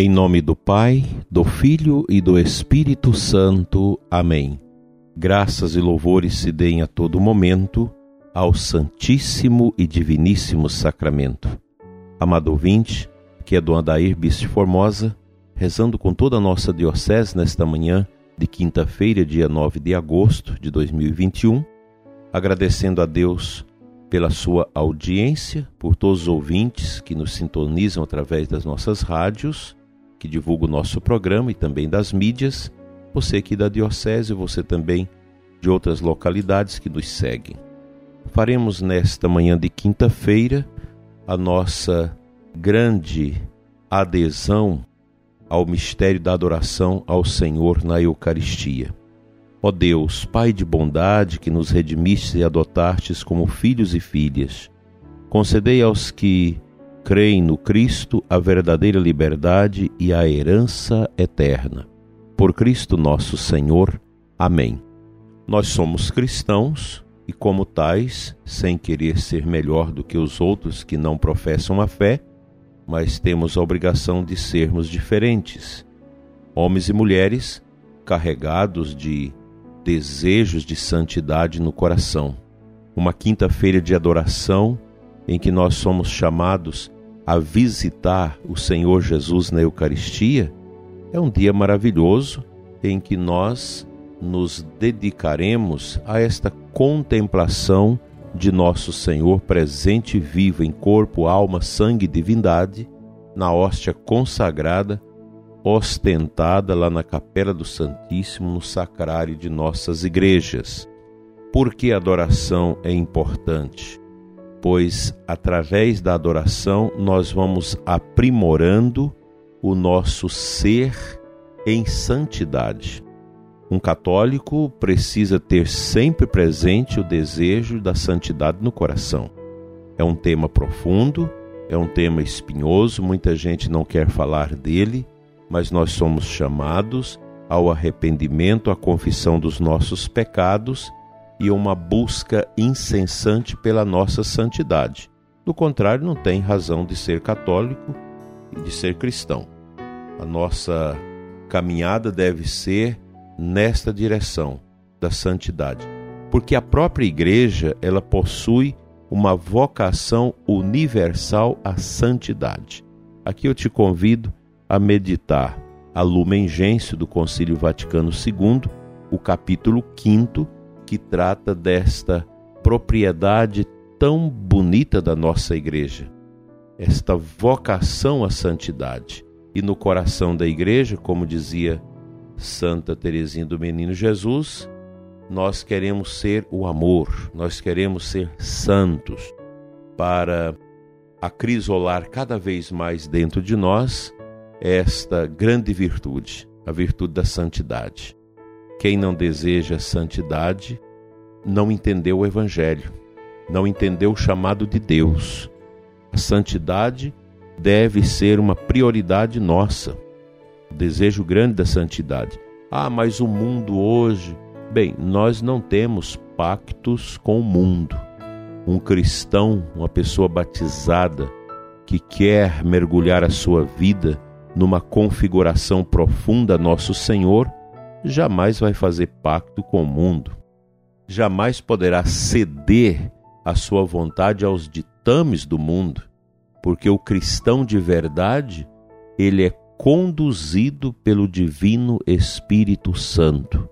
Em nome do Pai, do Filho e do Espírito Santo. Amém. Graças e louvores se deem a todo momento ao Santíssimo e Diviníssimo Sacramento. Amado ouvinte, que é Dona Adair Bispo Formosa, rezando com toda a nossa diocese nesta manhã de quinta-feira, dia 9 de agosto de 2021, agradecendo a Deus pela sua audiência, por todos os ouvintes que nos sintonizam através das nossas rádios que divulga o nosso programa e também das mídias, você aqui da Diocese, você também de outras localidades que nos seguem. Faremos nesta manhã de quinta-feira a nossa grande adesão ao mistério da adoração ao Senhor na Eucaristia. Ó Deus, Pai de bondade, que nos redimiste e adotastes como filhos e filhas, concedei aos que creem no Cristo a verdadeira liberdade e a herança eterna. Por Cristo nosso Senhor. Amém. Nós somos cristãos e, como tais, sem querer ser melhor do que os outros que não professam a fé, mas temos a obrigação de sermos diferentes. Homens e mulheres carregados de desejos de santidade no coração. Uma quinta-feira de adoração em que nós somos chamados a visitar o Senhor Jesus na Eucaristia, é um dia maravilhoso em que nós nos dedicaremos a esta contemplação de nosso Senhor presente e vivo em corpo, alma, sangue e divindade, na hóstia consagrada, ostentada lá na Capela do Santíssimo, no sacrário de nossas igrejas. Por que a adoração é importante? Pois através da adoração nós vamos aprimorando o nosso ser em santidade. Um católico precisa ter sempre presente o desejo da santidade no coração. É um tema profundo, é um tema espinhoso, muita gente não quer falar dele, mas nós somos chamados ao arrependimento, à confissão dos nossos pecados e uma busca incessante pela nossa santidade. Do contrário, não tem razão de ser católico e de ser cristão. A nossa caminhada deve ser nesta direção da santidade, porque a própria igreja, ela possui uma vocação universal à santidade. Aqui eu te convido a meditar a Lumen Gentium do Concílio Vaticano II, o capítulo 5 que trata desta propriedade tão bonita da nossa igreja, esta vocação à santidade. E no coração da igreja, como dizia Santa Teresinha do Menino Jesus, nós queremos ser o amor, nós queremos ser santos para acrisolar cada vez mais dentro de nós esta grande virtude, a virtude da santidade. Quem não deseja santidade não entendeu o Evangelho, não entendeu o chamado de Deus. A santidade deve ser uma prioridade nossa. O desejo grande da santidade. Ah, mas o mundo hoje. Bem, nós não temos pactos com o mundo. Um cristão, uma pessoa batizada, que quer mergulhar a sua vida numa configuração profunda a Nosso Senhor, jamais vai fazer pacto com o mundo, jamais poderá ceder a sua vontade aos ditames do mundo, porque o cristão de verdade, ele é conduzido pelo divino Espírito Santo.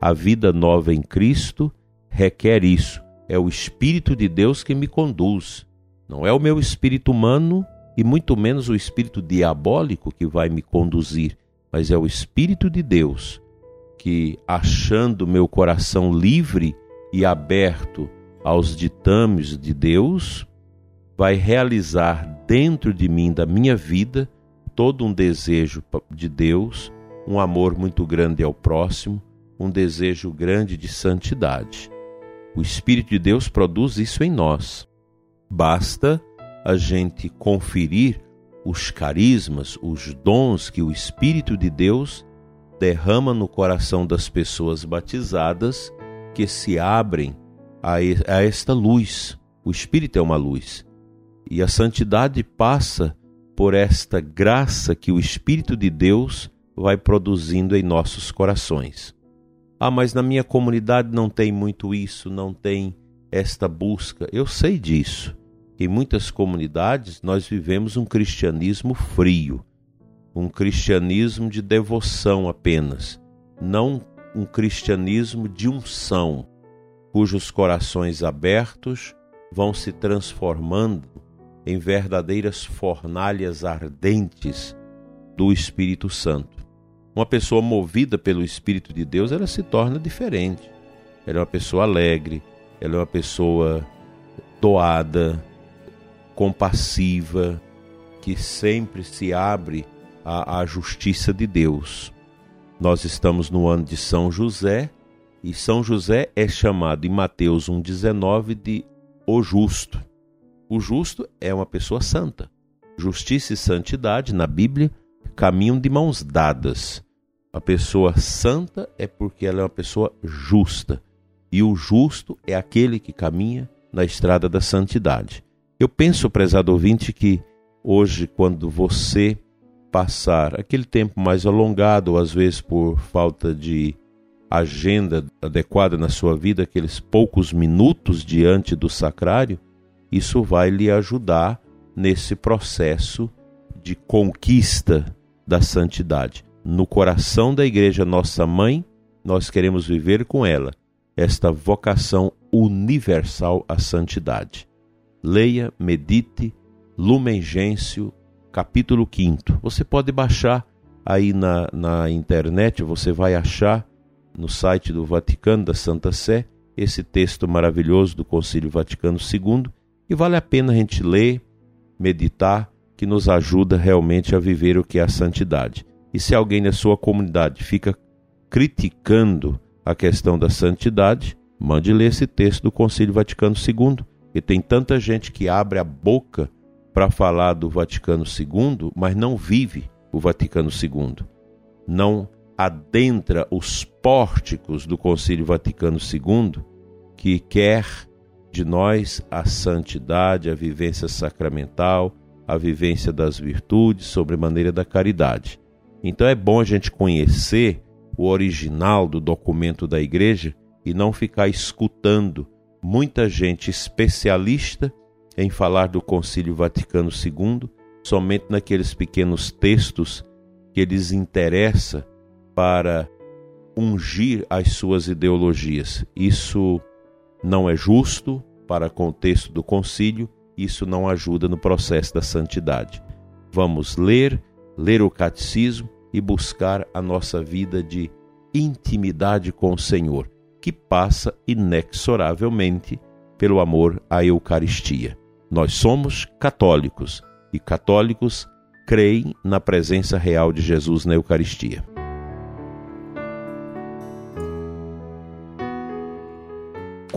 A vida nova em Cristo requer isso. É o Espírito de Deus que me conduz. Não é o meu espírito humano e muito menos o espírito diabólico que vai me conduzir, mas é o Espírito de Deus que, achando meu coração livre e aberto aos ditames de Deus, vai realizar dentro de mim, da minha vida, todo um desejo de Deus, um amor muito grande ao próximo, um desejo grande de santidade. O Espírito de Deus produz isso em nós. Basta a gente conferir os carismas, os dons que o Espírito de Deus derrama no coração das pessoas batizadas que se abrem a, esta luz. O Espírito é uma luz. E a santidade passa por esta graça que o Espírito de Deus vai produzindo em nossos corações. Ah, mas na minha comunidade não tem muito isso, não tem esta busca. Eu sei disso. Em muitas comunidades nós vivemos um cristianismo frio, um cristianismo de devoção apenas, não um cristianismo de unção, cujos corações abertos vão se transformando em verdadeiras fornalhas ardentes do Espírito Santo. Uma pessoa movida pelo Espírito de Deus, ela se torna diferente. Ela é uma pessoa alegre, ela é uma pessoa doada, compassiva, que sempre se abre à justiça de Deus. Nós estamos no ano de São José e São José é chamado em Mateus 1,19 de o justo. O justo é uma pessoa santa. Justiça e santidade na Bíblia caminham de mãos dadas. A pessoa santa é porque ela é uma pessoa justa. E o justo é aquele que caminha na estrada da santidade. Eu penso, prezado ouvinte, que hoje, quando você passar aquele tempo mais alongado, ou às vezes por falta de agenda adequada na sua vida, aqueles poucos minutos diante do sacrário, isso vai lhe ajudar nesse processo de conquista da santidade. No coração da Igreja Nossa Mãe, nós queremos viver com ela esta vocação universal à santidade. Leia, medite, Lumen Gentium, capítulo 5. Você pode baixar aí na, na internet, você vai achar no site do Vaticano, da Santa Sé, esse texto maravilhoso do Concílio Vaticano II, e vale a pena a gente ler, meditar, que nos ajuda realmente a viver o que é a santidade. E se alguém na sua comunidade fica criticando a questão da santidade, mande ler esse texto do Concílio Vaticano II, e tem tanta gente que abre a boca para falar do Vaticano II, mas não vive o Vaticano II. Não adentra os pórticos do Concílio Vaticano II, que quer de nós a santidade, a vivência sacramental, a vivência das virtudes, sobre maneira da caridade. Então é bom a gente conhecer o original do documento da igreja e não ficar escutando muita gente especialista em falar do Concílio Vaticano II somente naqueles pequenos textos que lhes interessa para ungir as suas ideologias. Isso não é justo para o contexto do concílio, isso não ajuda no processo da santidade. Vamos ler, ler o catecismo e buscar a nossa vida de intimidade com o Senhor, que passa inexoravelmente pelo amor à Eucaristia. Nós somos católicos e católicos creem na presença real de Jesus na Eucaristia.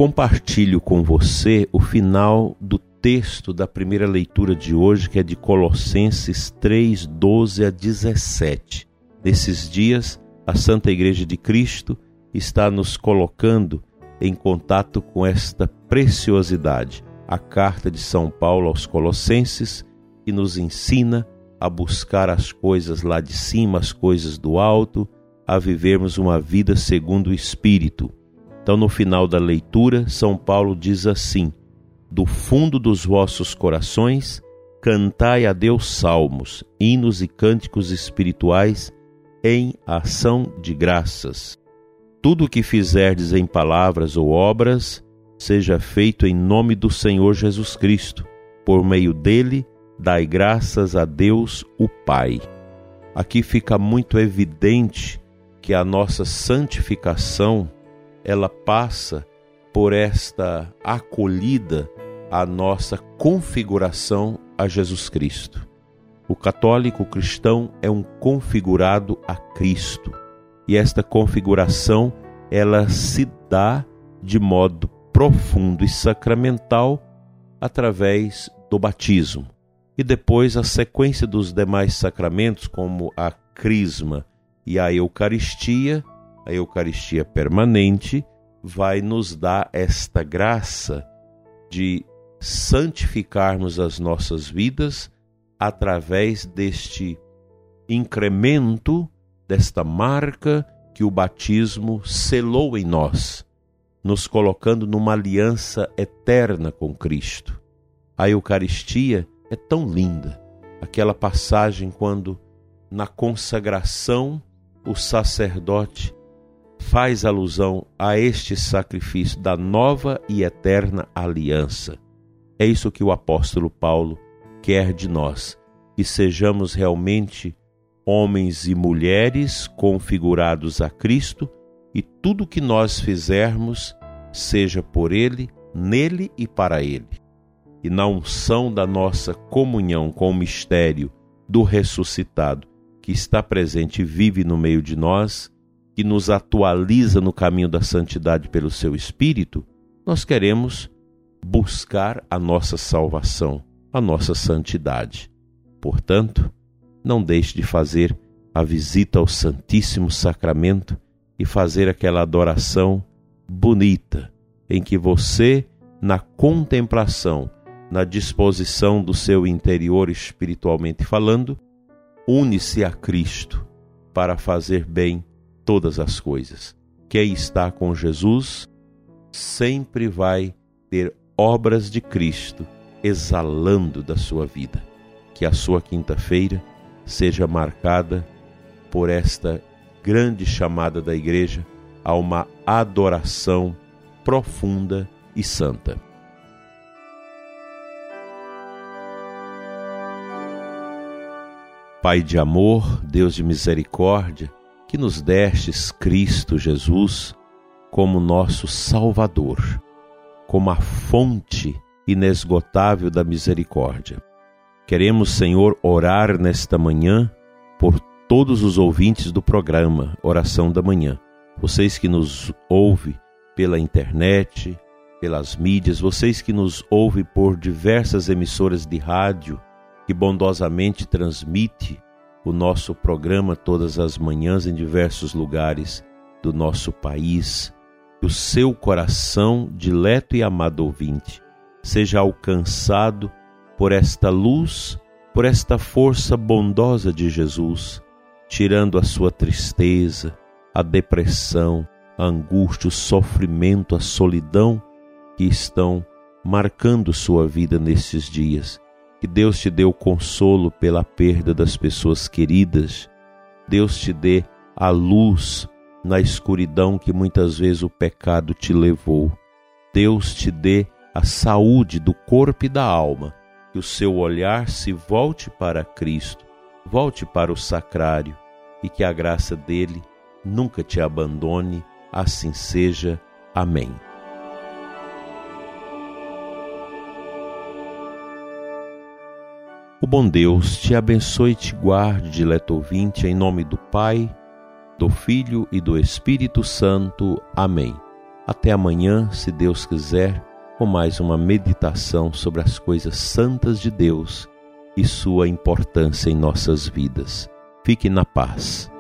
compartilho com você o final do texto da primeira leitura de hoje, que é de Colossenses 3, 12 a 17. Nesses dias, a Santa Igreja de Cristo está nos colocando em contato com esta preciosidade, a carta de São Paulo aos Colossenses, que nos ensina a buscar as coisas lá de cima, as coisas do alto, a vivermos uma vida segundo o Espírito então, no final da leitura, São Paulo diz assim: Do fundo dos vossos corações, cantai a Deus salmos, hinos e cânticos espirituais em ação de graças. Tudo o que fizerdes em palavras ou obras, seja feito em nome do Senhor Jesus Cristo. Por meio dele, dai graças a Deus, o Pai. Aqui fica muito evidente que a nossa santificação ela passa por esta acolhida à nossa configuração a Jesus Cristo. O católico cristão é um configurado a Cristo. E esta configuração ela se dá de modo profundo e sacramental através do batismo. E depois a sequência dos demais sacramentos, como a crisma e a Eucaristia, a Eucaristia permanente vai nos dar esta graça de santificarmos as nossas vidas através deste incremento, desta marca que o batismo selou em nós, nos colocando numa aliança eterna com Cristo. A Eucaristia é tão linda, aquela passagem quando, na consagração, o sacerdote faz alusão a este sacrifício da nova e eterna aliança. É isso que o apóstolo Paulo quer de nós, que sejamos realmente homens e mulheres configurados a Cristo e tudo que nós fizermos seja por Ele, nele e para Ele. E na unção da nossa comunhão com o mistério do ressuscitado, que está presente e vive no meio de nós, que nos atualiza no caminho da santidade pelo seu Espírito, nós queremos buscar a nossa salvação, a nossa santidade. Portanto, não deixe de fazer a visita ao Santíssimo Sacramento e fazer aquela adoração bonita em que você, na contemplação, na disposição do seu interior espiritualmente falando, une-se a Cristo para fazer bem todas as coisas. Quem está com Jesus sempre vai ter obras de Cristo exalando da sua vida. Que a sua quinta-feira seja marcada por esta grande chamada da Igreja a uma adoração profunda e santa. Pai de amor, Deus de misericórdia, que nos destes Cristo Jesus como nosso Salvador, como a fonte inesgotável da misericórdia. Queremos, Senhor, orar nesta manhã por todos os ouvintes do programa Oração da Manhã. Vocês que nos ouvem pela internet, pelas mídias, vocês que nos ouvem por diversas emissoras de rádio, que bondosamente transmite o nosso programa todas as manhãs em diversos lugares do nosso país. Que o seu coração, dileto e amado ouvinte, seja alcançado por esta luz, por esta força bondosa de Jesus, tirando a sua tristeza, a depressão, a angústia, o sofrimento, a solidão que estão marcando sua vida nesses dias que Deus te dê o consolo pela perda das pessoas queridas. Deus te dê a luz na escuridão que muitas vezes o pecado te levou. Deus te dê a saúde do corpo e da alma, que o seu olhar se volte para Cristo, volte para o sacrário e que a graça dele nunca te abandone. Assim seja. Amém. O bom Deus te abençoe e te guarde, dileto ouvinte, em nome do Pai, do Filho e do Espírito Santo. Amém. Até amanhã, se Deus quiser, com mais uma meditação sobre as coisas santas de Deus e sua importância em nossas vidas. Fique na paz.